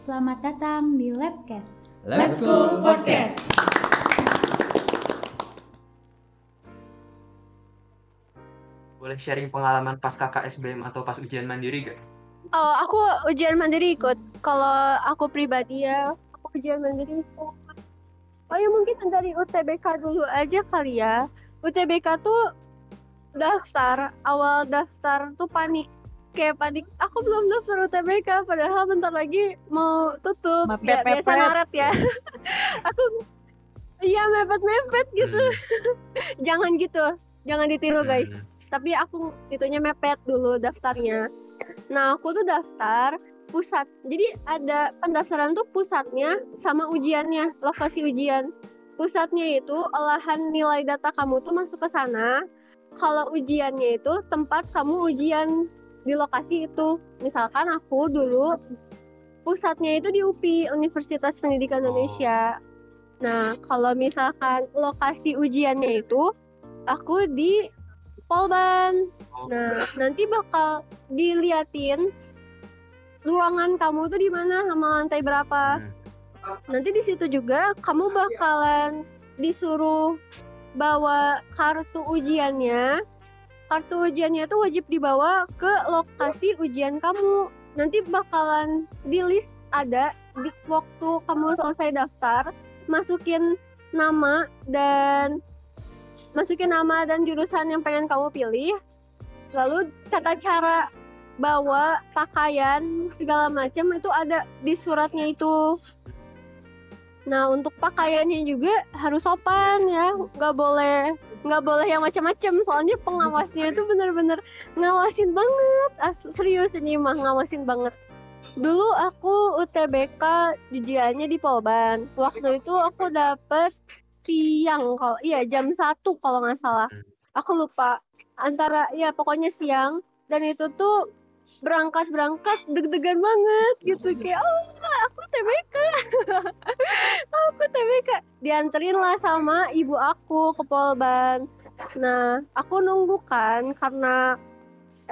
Selamat datang di Labscast. Let's Go Podcast. Boleh sharing pengalaman pas kakak SBM atau pas ujian mandiri gak? Oh, aku ujian mandiri ikut. Kalau aku pribadi ya, aku ujian mandiri ikut. Oh ya mungkin dari UTBK dulu aja kali ya. UTBK tuh daftar, awal daftar tuh panik. Kayak panik, aku belum daftar UTBK padahal bentar lagi mau tutup. Mepet, Ya, biasa mepet. Maret ya. aku Iya mepet-mepet gitu. Jangan gitu. Jangan ditiru guys Hmm. tapi aku itunya mepet dulu daftarnya. Nah, aku tuh daftar pusat. Jadi ada pendaftaran tuh pusatnya sama ujiannya, lokasi ujian. Pusatnya itu olahan nilai data kamu tuh masuk ke sana. Kalau ujiannya itu tempat kamu ujian di lokasi itu. Misalkan aku dulu pusatnya itu di UPI, Universitas Pendidikan Oh. Indonesia. Nah, kalau misalkan lokasi ujiannya itu aku di Polban. Oh, Nah, nanti bakal diliatin ruangan kamu tuh di mana sama lantai berapa. hmm. Nanti di situ juga kamu bakalan disuruh bawa kartu ujiannya. Kartu ujiannya itu wajib dibawa ke lokasi ujian kamu. Nanti bakalan di list ada di waktu kamu selesai daftar, masukin nama dan masukin nama dan jurusan yang pengen kamu pilih. Lalu tata cara bawa pakaian segala macam itu ada di suratnya itu. Nah untuk pakaiannya juga harus sopan ya, nggak boleh nggak boleh yang macam-macam. Soalnya pengawasnya itu bener-bener ngawasin banget. As serius ini mah ngawasin banget. Dulu aku UTBK ujiannya di Polban. Waktu itu aku dapet siang kalau iya jam satu kalau nggak salah. Hmm. Aku lupa antara ya pokoknya siang dan itu tuh berangkat berangkat deg-degan banget gitu. Kayak oh aku TBK aku TBK dianterin lah sama ibu aku ke Polban. Nah aku nunggu kan karena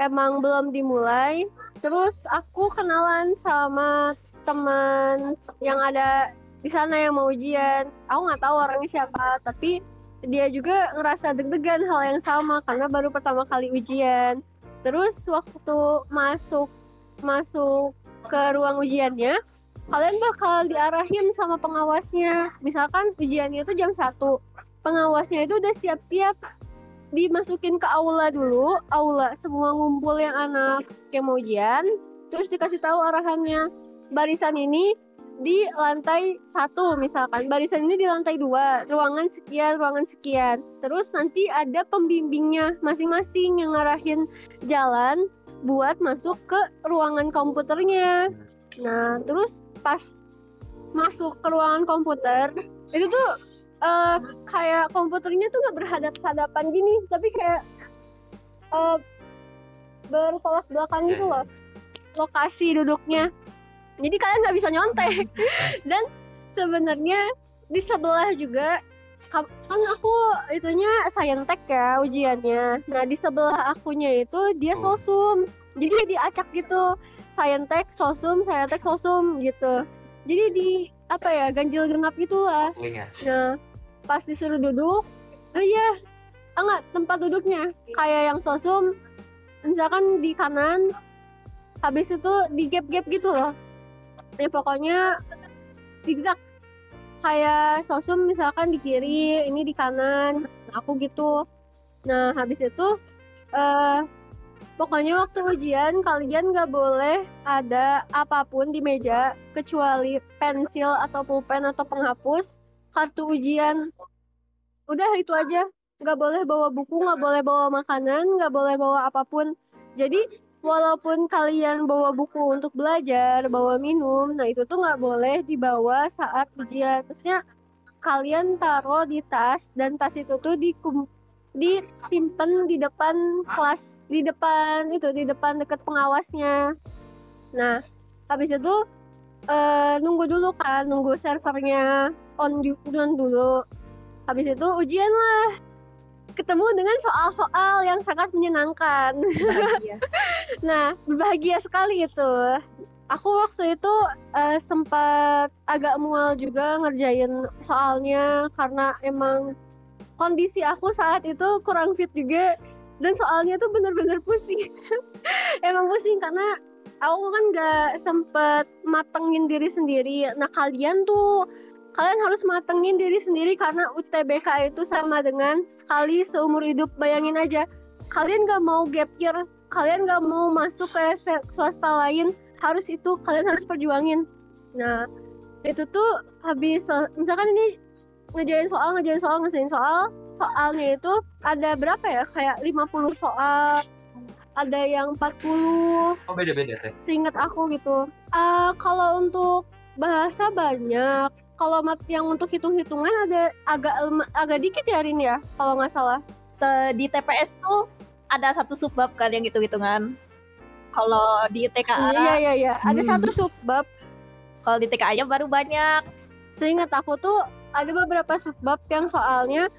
emang belum dimulai. Terus aku kenalan sama teman yang ada di sana yang mau ujian. Aku nggak tahu orangnya siapa tapi dia juga ngerasa deg-degan hal yang sama karena baru pertama kali ujian Terus waktu masuk masuk ke ruang ujiannya, kalian bakal diarahin sama pengawasnya. Misalkan ujiannya itu jam 1. Pengawasnya itu udah siap-siap dimasukin ke aula dulu, aula semua ngumpul yang anak yang terus dikasih tahu arahannya. Barisan ini di lantai satu misalkan barisan ini di lantai dua ruangan sekian ruangan sekian. Terus nanti ada pembimbingnya masing-masing yang ngarahin jalan buat masuk ke ruangan komputernya. Nah terus pas masuk ke ruangan komputer itu tuh eh, kayak komputernya tuh nggak berhadap-hadapan gini tapi kayak eh, bertolak belakang gitu loh lokasi duduknya jadi kalian nggak bisa nyontek dan sebenarnya di sebelah juga kan aku itunya saintek ya ujiannya nah di sebelah akunya itu dia Oh. sosum jadi dia diacak gitu saintek sosum saintek sosum gitu jadi di apa ya ganjil genap gitu lah Link ya? Nah, pas disuruh duduk, oh iya, ah enggak tempat duduknya kayak yang sosum, misalkan di kanan, habis itu di gap-gap gitu loh. Ya pokoknya zigzag. Kayak sosum misalkan di kiri, ini di kanan, aku gitu. Nah habis itu, eh pokoknya waktu ujian kalian nggak boleh ada apa pun di meja kecuali pensil atau pulpen atau penghapus kartu ujian. Udah itu aja. Nggak boleh bawa buku nggak boleh bawa makanan nggak boleh bawa apa pun. Jadi walaupun kalian bawa buku untuk belajar bawa minum nah itu tuh nggak boleh dibawa saat ujian. Terusnya kalian taruh di tas dan tas itu tuh dikum disimpan di depan kelas di depan itu di depan deket pengawasnya. Nah habis itu eh, nunggu dulu kan nunggu servernya on, on dulu. Habis itu ujian lah ketemu dengan soal-soal yang sangat menyenangkan. Bahagia. nah berbahagia sekali itu. Aku waktu itu uh, sempat agak mual juga ngerjain soalnya karena emang kondisi aku saat itu kurang fit juga dan soalnya tuh bener-bener pusing. Emang pusing karena aku kan gak sempet matengin diri sendiri. Nah kalian tuh kalian harus matengin diri sendiri karena UTBK itu sama dengan sekali seumur hidup. Bayangin aja kalian gak mau gap year kalian gak mau masuk ke swasta lain harus itu kalian harus perjuangin. Nah itu tuh habis misalkan ini ngejain soal ngejain soal ngejain soal soalnya itu ada berapa ya? Kayak 50 soal ada yang 40 oh beda-beda sih. Seingat aku gitu. Uh, kalau untuk bahasa banyak kalau mat yang untuk hitung-hitungan ada agak agak dikit ya Rin ya kalau nggak salah. Di TPS tuh ada satu subbab kan yang hitung-hitungan. Kalau di TKA iya iya iya. Ada hmm. satu subbab. Kalau di TKA nya baru banyak. Seingat aku tuh ada beberapa subbab yang soalnya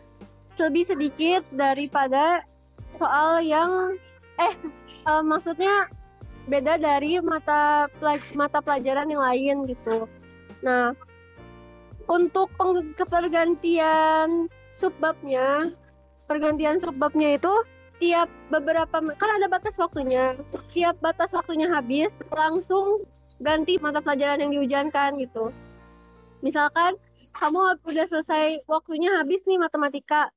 lebih sedikit daripada soal yang eh uh, maksudnya beda dari mata pelaj mata pelajaran yang lain gitu. Nah, untuk pergantian subbabnya, pergantian subbabnya itu tiap beberapa kan ada batas waktunya. Tiap batas waktunya habis langsung ganti mata pelajaran yang diujikan gitu. Misalkan kamu udah selesai waktunya habis nih matematika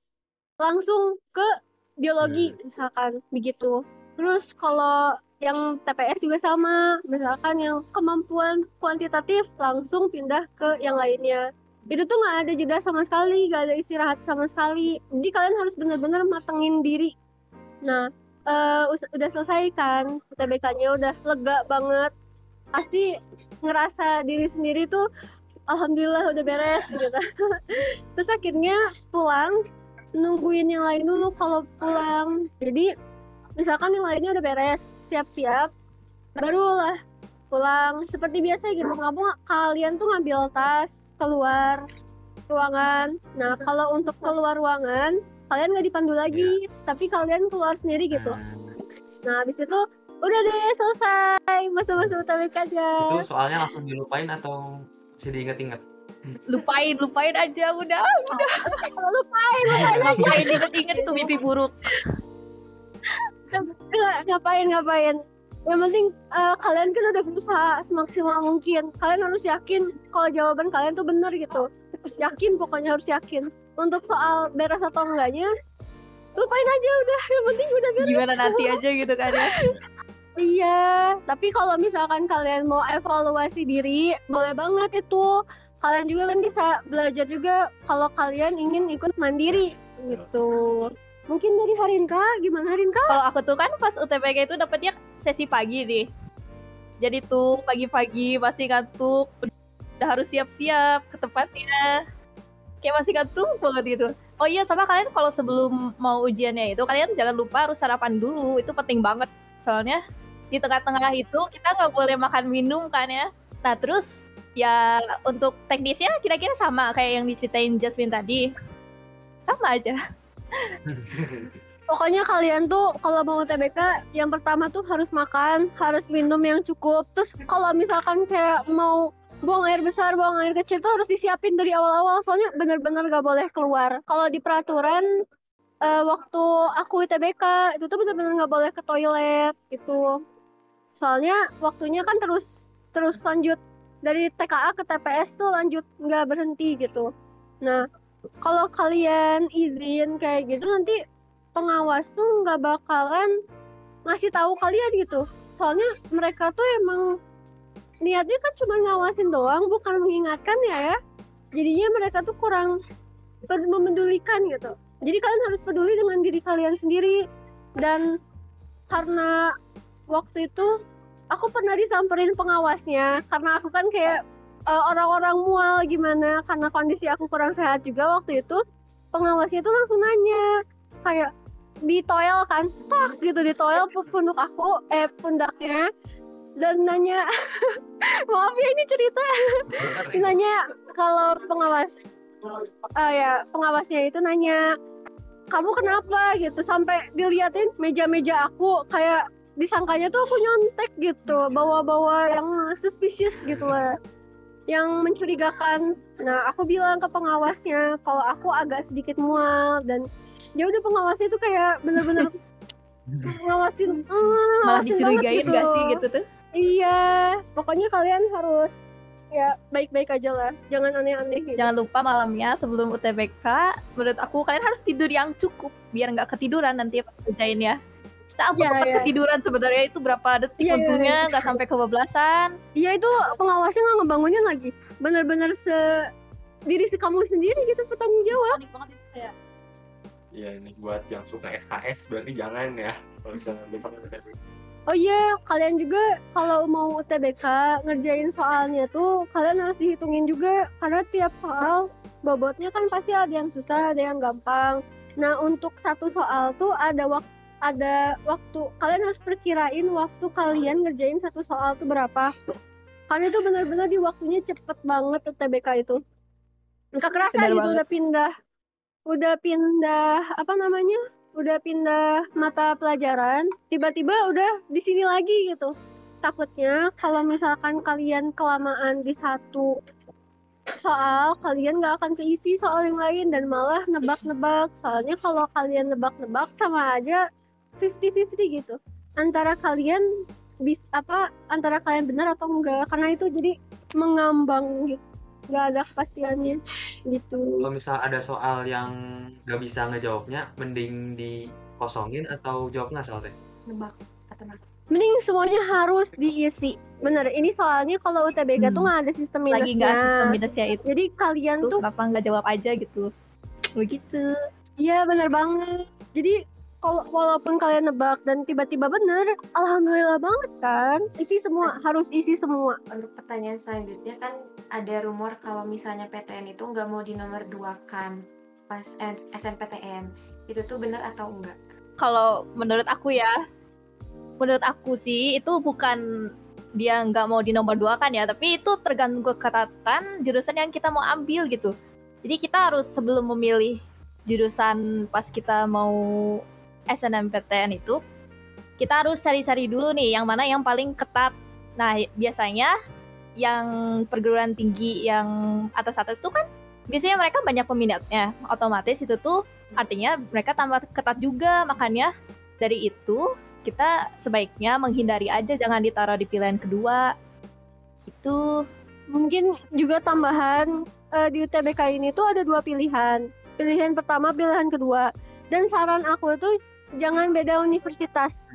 langsung ke biologi hmm. misalkan begitu. Terus kalau yang TPS juga sama misalkan yang kemampuan kuantitatif langsung pindah ke yang lainnya itu tuh nggak ada jeda sama sekali nggak ada istirahat sama sekali jadi kalian harus benar-benar matengin diri Nah, uh, udah selesai kan UTBK-nya udah lega banget. Pasti ngerasa diri sendiri tuh alhamdulillah udah beres gitu. Terus akhirnya pulang nungguin yang lain dulu kalau pulang. Jadi misalkan yang lainnya udah beres, siap-siap, barulah pulang. Seperti biasa gitu. Kamu kalian tuh ngambil tas keluar ruangan. Nah, kalau untuk keluar ruangan kalian nggak dipandu lagi yeah. tapi kalian keluar sendiri gitu. Nah, nah habis itu udah deh selesai masa-masa UTBK aja itu soalnya langsung dilupain atau masih diinget-inget? Lupain lupain aja udah udah. lupain lupain aja. Lupain inget-inget itu mimpi buruk. Ngapain ngapain yang penting uh, kalian kan udah berusaha semaksimal mungkin. Kalian harus yakin kalau jawaban kalian tuh benar gitu. Yakin pokoknya harus yakin. Untuk soal beres atau enggaknya lupain aja udah. Yang penting udah beres. Gimana nanti aja gitu kan ya? Iya tapi kalau misalkan kalian mau evaluasi diri boleh banget itu. Kalian juga kan bisa belajar juga kalau kalian ingin ikut mandiri gitu. Mungkin dari Harinka gimana Harinka? Kalau aku tuh kan pas UTBK itu dapetnya sesi pagi nih. Jadi tuh pagi-pagi masih ngantuk udah harus siap-siap ke tempatnya. Kayak masih ngantuk banget gitu. Oh iya sama kalian kalau sebelum mau ujiannya itu kalian jangan lupa harus sarapan dulu. Itu penting banget. Soalnya di tengah-tengah itu kita nggak boleh makan minum kan ya. Nah terus ya untuk teknisnya kira-kira sama kayak yang diceritain Jasmine tadi. Sama aja Pokoknya kalian tuh kalau mau TBK yang pertama tuh harus makan, harus minum yang cukup. Terus kalau misalkan kayak mau buang air besar, buang air kecil tuh harus disiapin dari awal-awal soalnya bener-bener gak boleh keluar. Kalau di peraturan uh, waktu aku ITBK itu tuh bener-bener gak boleh ke toilet gitu. Soalnya waktunya kan terus terus lanjut dari TKA ke TPS tuh lanjut nggak berhenti gitu. Nah kalau kalian izin kayak gitu nanti pengawas tuh nggak bakalan ngasih tahu kalian gitu. Soalnya mereka tuh emang niatnya kan cuma ngawasin doang bukan mengingatkan ya ya. Jadinya mereka tuh kurang memedulikan gitu. Jadi kalian harus peduli dengan diri kalian sendiri. Dan karena waktu itu aku pernah disamperin pengawasnya karena aku kan kayak uh, orang-orang mual gimana karena kondisi aku kurang sehat juga waktu itu pengawasnya tuh langsung nanya kayak di toel kan tok gitu di toel pundak aku eh pundaknya dan nanya maaf ya ini cerita. Nanya kalau pengawas uh, ya pengawasnya itu nanya kamu kenapa? gitu sampai diliatin meja-meja aku kayak disangkanya tuh aku nyontek gitu bawa-bawa yang suspicious gitu lah yang mencurigakan. Nah aku bilang ke pengawasnya kalau aku agak sedikit mual dan ya udah pengawasnya tuh kayak bener-bener ngawasin ah, Malah dicurigain banget gak sih gitu tuh? iya pokoknya kalian harus ya baik-baik aja lah jangan aneh-aneh gitu Jangan lupa malamnya sebelum UTBK, menurut aku kalian harus tidur yang cukup biar nggak ketiduran nanti pas kerjain ya. Nah, aku Iya, sempat iya. ketiduran sebenarnya itu berapa detik Iya, iya, untungnya nggak sampai kebablasan. Iya itu pengawasnya nggak ngebangunin lagi bener-bener se diri si kamu sendiri gitu bertanggung jawab Panik banget itu kayak Ya ini buat yang suka SKS berarti jangan ya. Kalau misalnya besok ada Oh iya, kalian juga kalau mau UTBK ngerjain soalnya tuh kalian harus dihitungin juga karena tiap soal bobotnya kan pasti ada yang susah, ada yang gampang. Nah, untuk satu soal tuh ada waktu ada waktu kalian harus perkirain waktu kalian ngerjain satu soal tuh berapa. Karena itu benar-benar di waktunya cepet banget UTBK itu. Nggak kerasa gitu udah pindah udah pindah apa namanya? udah pindah mata pelajaran, tiba-tiba udah di sini lagi gitu. Takutnya kalau misalkan kalian kelamaan di satu soal, kalian nggak akan keisi soal yang lain dan malah nebak-nebak. Soalnya kalau kalian nebak-nebak sama aja 50-50 gitu. Antara kalian bis apa antara kalian benar atau enggak karena itu jadi mengambang gitu nggak ada kepastiannya gitu Kalau misal ada soal yang gak bisa ngejawabnya, mending dikosongin atau jawab ngasal teh? Nebak atau nebak. Mending semuanya harus diisi. Bener, ini soalnya kalau UTBK tuh Hmm. nggak ada sistem lagi nggak sistem minusnya. minusnya itu Jadi kalian tuh, kenapa nggak jawab aja gitu. Begitu. iya bener banget. Jadi kalau walaupun kalian nebak dan tiba-tiba bener, alhamdulillah banget kan. Isi semua, harus isi semua. Untuk pertanyaan selanjutnya kan ada rumor kalau misalnya PTN itu nggak mau di nomor dua kan pas eh, SNPTN itu tuh benar atau enggak? Kalau menurut aku ya, menurut aku sih itu bukan dia nggak mau di nomor dua kan ya, tapi itu tergantung keketatan jurusan yang kita mau ambil gitu. Jadi kita harus sebelum memilih jurusan pas kita mau SNMPTN itu, kita harus cari-cari dulu nih yang mana yang paling ketat. Nah biasanya yang perguruan tinggi yang atas-atas itu kan biasanya mereka banyak peminatnya, otomatis itu tuh artinya mereka tambah ketat juga makanya dari itu kita sebaiknya menghindari aja jangan ditaruh di pilihan kedua itu Mungkin juga tambahan eh, di UTBK ini tuh ada dua pilihan. Pilihan pertama, pilihan kedua. Dan saran aku tuh jangan beda universitas.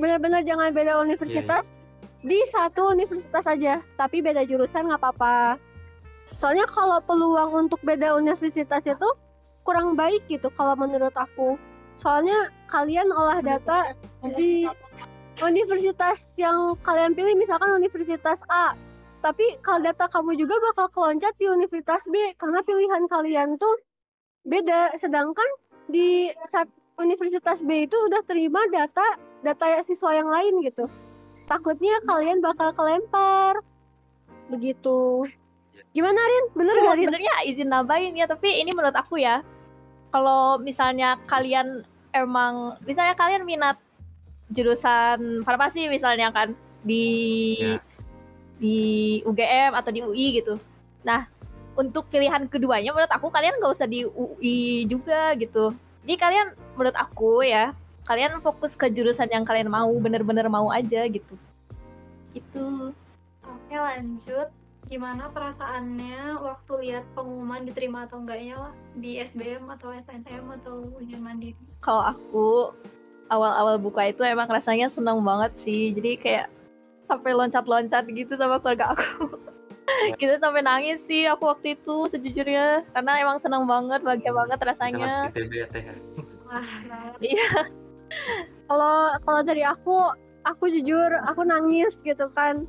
Benar-benar jangan beda universitas di satu universitas aja, tapi beda jurusan nggak apa-apa. Soalnya kalau peluang untuk beda universitas itu kurang baik gitu kalau menurut aku. Soalnya kalian olah data di universitas yang kalian pilih misalkan universitas A, tapi kalau data kamu juga bakal keloncat di universitas B karena pilihan kalian tuh beda. Sedangkan di saat universitas B itu udah terima data data siswa yang lain gitu. Takutnya kalian bakal kelempar. Begitu. Gimana Rin? Bener gak Rin? sebenarnya izin nambahin ya tapi ini menurut aku ya kalau misalnya kalian emang misalnya kalian minat jurusan farmasi misalnya kan di Ya. di UGM atau di UI gitu nah untuk pilihan keduanya menurut aku kalian nggak usah di UI juga gitu jadi kalian menurut aku ya kalian fokus ke jurusan yang kalian mau bener-bener mau aja gitu. Itu Oke lanjut. Gimana perasaannya waktu lihat pengumuman diterima atau enggaknya lah di SBM atau SNM atau ujian mandiri? kalau aku awal-awal buka itu emang rasanya senang banget sih. Jadi kayak sampai loncat-loncat gitu sama keluarga aku. Gitu sampai nangis sih aku waktu itu sejujurnya. Karena emang senang banget bahagia banget Bisa rasanya. masuk ITB ya Wah, Kalau kalau dari aku, aku jujur aku nangis gitu kan.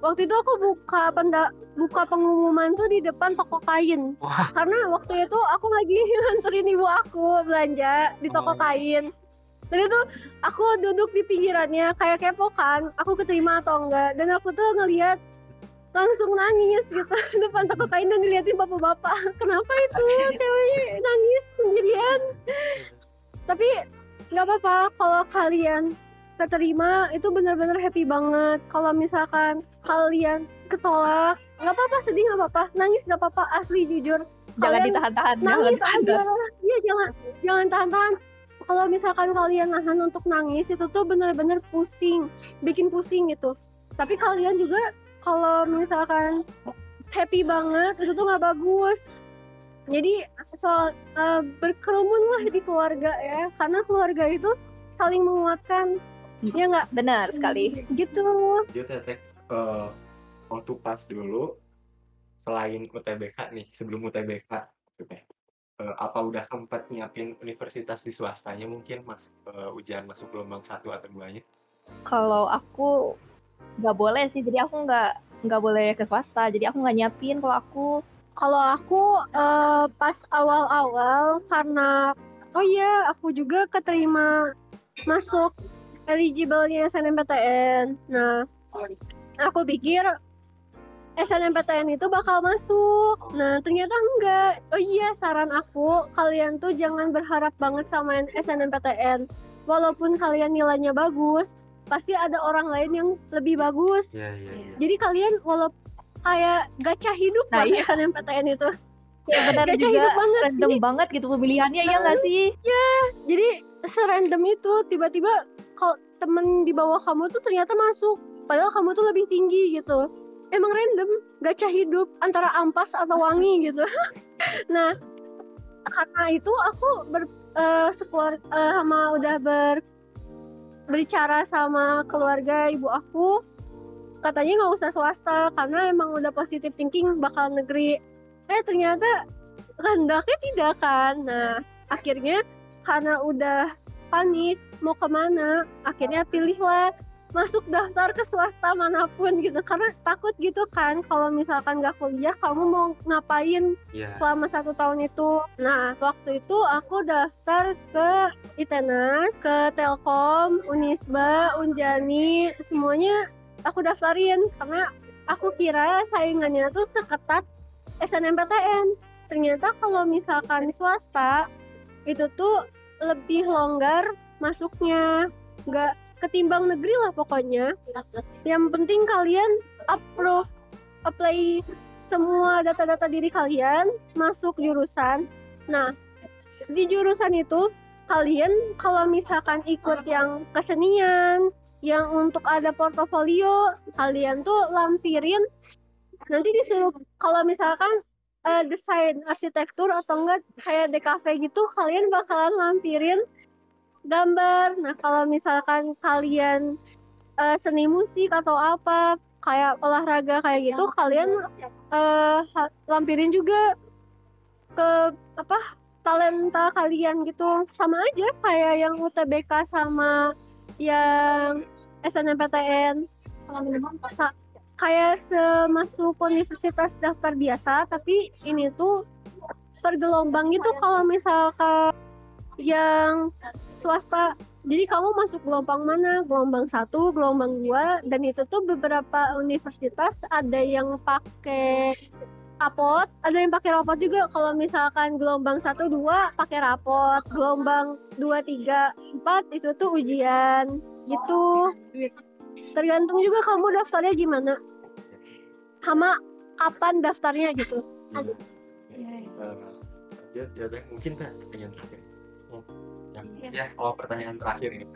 Waktu itu aku buka penda, buka pengumuman tuh di depan toko kain. Wah. Karena waktu itu aku lagi nganterin ibu aku belanja di toko Oh. kain. Dan itu aku duduk di pinggirannya kayak kepo kan, aku keterima atau enggak. Dan aku tuh ngeliat langsung nangis gitu depan toko kain dan diliatin bapak-bapak. Kenapa itu cewek nangis sendirian? Tapi nggak apa-apa kalau kalian keterima itu benar-benar happy banget. Kalau misalkan kalian ketolak, nggak apa-apa sedih nggak apa-apa, nangis nggak apa-apa, asli jujur. Jangan Kalian ditahan-tahan, nangis aja. Iya jangan jangan tahan-tahan. Kalau misalkan kalian nahan untuk nangis itu tuh benar-benar pusing, bikin pusing gitu. Tapi kalian juga kalau misalkan happy banget itu tuh nggak bagus. Jadi soal eh, berkerumun lah di keluarga ya, karena keluarga itu saling menguatkan. Ya nggak? Benar sekali. Gitu. Dia teteh eh, waktu pas dulu selain UTBK nih sebelum UTBK gitu teh eh, apa udah sempat nyiapin universitas di swastanya mungkin mas eh, ujian masuk gelombang satu atau duanya Kalau aku nggak boleh sih, jadi aku nggak nggak boleh ke swasta. Jadi aku nggak nyiapin kalau aku Kalau aku eh, pas awal-awal karena oh iya aku juga keterima masuk eligible-nya SNMPTN. Nah, aku pikir SNMPTN itu bakal masuk. Nah, ternyata enggak. Oh iya, saran aku kalian tuh jangan berharap banget sama SNMPTN. Walaupun kalian nilainya bagus, pasti ada orang lain yang lebih bagus. Iya, iya, iya. Jadi kalian walaupun kayak gacha hidup Nah, iya. SNMPTN itu. ya benar Gacha juga hidup banget. random banget gitu pemilihannya ya nggak sih? Jadi serandom itu tiba-tiba kalau temen di bawah kamu tuh ternyata masuk. Padahal kamu tuh lebih tinggi gitu. Emang random, gacha hidup antara ampas atau wangi gitu. nah, karena itu aku ber, eh, sekeluar- eh, sama udah ber berbicara sama keluarga ibu aku katanya nggak usah swasta karena emang udah positive thinking bakal negeri eh ternyata kehendaknya tidak kan nah akhirnya karena udah panik mau ke mana akhirnya pilihlah masuk daftar ke swasta mana pun gitu karena takut gitu kan kalau misalkan nggak kuliah kamu mau ngapain Iya. selama satu tahun itu. Nah, waktu itu aku daftar ke ITENAS, ke Telkom, Unisba, Unjani, semuanya aku daftarin karena aku kira saingannya tuh seketat SNMPTN. Ternyata kalau misalkan swasta itu tuh lebih longgar masuknya, nggak ketimbang negeri lah pokoknya. Yang penting kalian approve, apply semua data-data diri kalian masuk jurusan. Nah, di jurusan itu kalian kalau misalkan ikut yang kesenian, yang untuk ada portofolio, kalian tuh lampirin nanti disuruh kalau misalkan eh, desain arsitektur atau enggak kayak DKV gitu, kalian bakalan lampirin gambar. Nah, kalau misalkan kalian eh, seni musik atau apa kayak olahraga kayak gitu, kalian eh ha- lampirin juga ke apa talenta kalian gitu sama aja kayak yang UTBK sama yang SNMPTN kayak semasuk universitas daftar biasa tapi ini tuh per gelombang gitu kalau misalkan yang swasta. Jadi kamu masuk gelombang mana? Gelombang satu gelombang dua dan itu tuh beberapa universitas ada yang pakai rapot. Ada yang pakai rapot juga. Kalau misalkan gelombang satu dua pakai rapot. Gelombang dua tiga empat itu tuh ujian. Gitu. Tergantung juga kamu daftarnya gimana. Sama kapan daftarnya gitu. Ya, ya Teh, mungkin teh pertanyaan terakhir. Oh, Ya. oh pertanyaan terakhir ini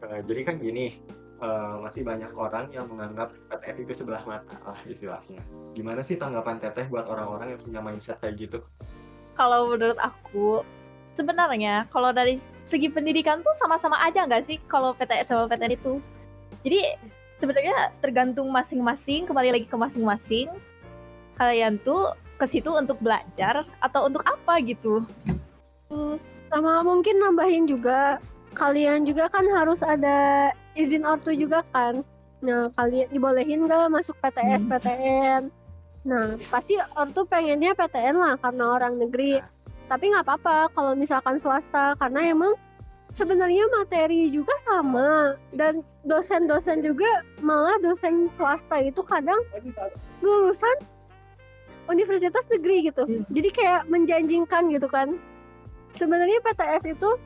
Eh, jadi kan gini eh, masih banyak orang yang menganggap PTN itu sebelah mata lah istilahnya gimana sih tanggapan teteh buat orang-orang yang punya mindset kayak gitu Kalau menurut aku sebenarnya kalau dari segi pendidikan tuh sama-sama aja nggak sih kalau PTS sama PTN itu. Jadi sebenarnya tergantung masing-masing kembali lagi ke masing-masing. Kalian tuh ke situ untuk belajar atau untuk apa gitu. sama mungkin nambahin juga kalian juga kan harus ada izin ortu juga kan. Nah kalian dibolehin nggak masuk PTS PTN nah pasti ortu pengennya PTN lah karena orang negeri. Tapi nggak apa-apa kalau misalkan swasta karena emang sebenarnya materi juga sama. Dan dosen-dosen juga malah dosen swasta itu kadang lulusan universitas negeri gitu. Jadi kayak menjanjikan gitu kan. Sebenarnya PTS itu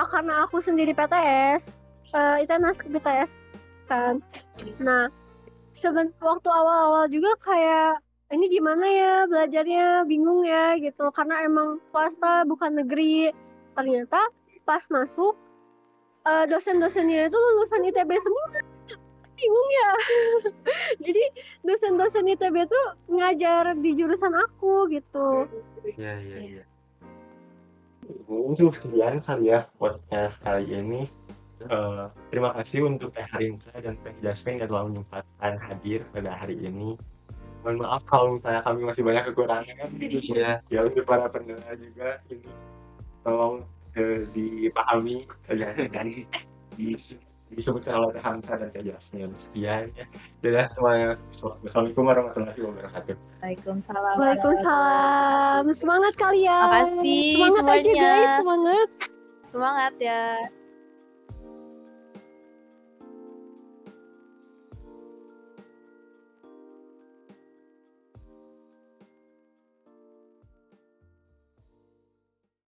ah, karena aku sendiri PTS eh ITENAS ke BTS kan. Nah, seben waktu awal-awal juga kayak ini gimana ya belajarnya bingung ya gitu karena emang swasta bukan negeri. Ternyata pas masuk eh, dosen-dosennya itu lulusan ITB semua. Bingung ya. Jadi dosen-dosen ITB tuh ngajar di jurusan aku gitu. Iya, iya, iya. Untuk sekian kali ya podcast kali ini. Eh, terima kasih untuk Teh Harinka dan Teh Jasmine yang telah menyempatkan hadir pada hari ini. Mohon maaf kalau misalnya kami masih banyak kekurangan. Iya. Ya untuk para pendengar juga ini tolong eh, dipahami dan dis- disebutkan oleh Teh Hamka dan Teh Jasmine. Sekian ya. Dadah semuanya. Wassalamualaikum warahmatullahi wabarakatuh. Waalaikumsalam. Waalaikumsalam. Semangat kalian. Makasih Semangat aja semuanya. guys, semangat. Semangat ya.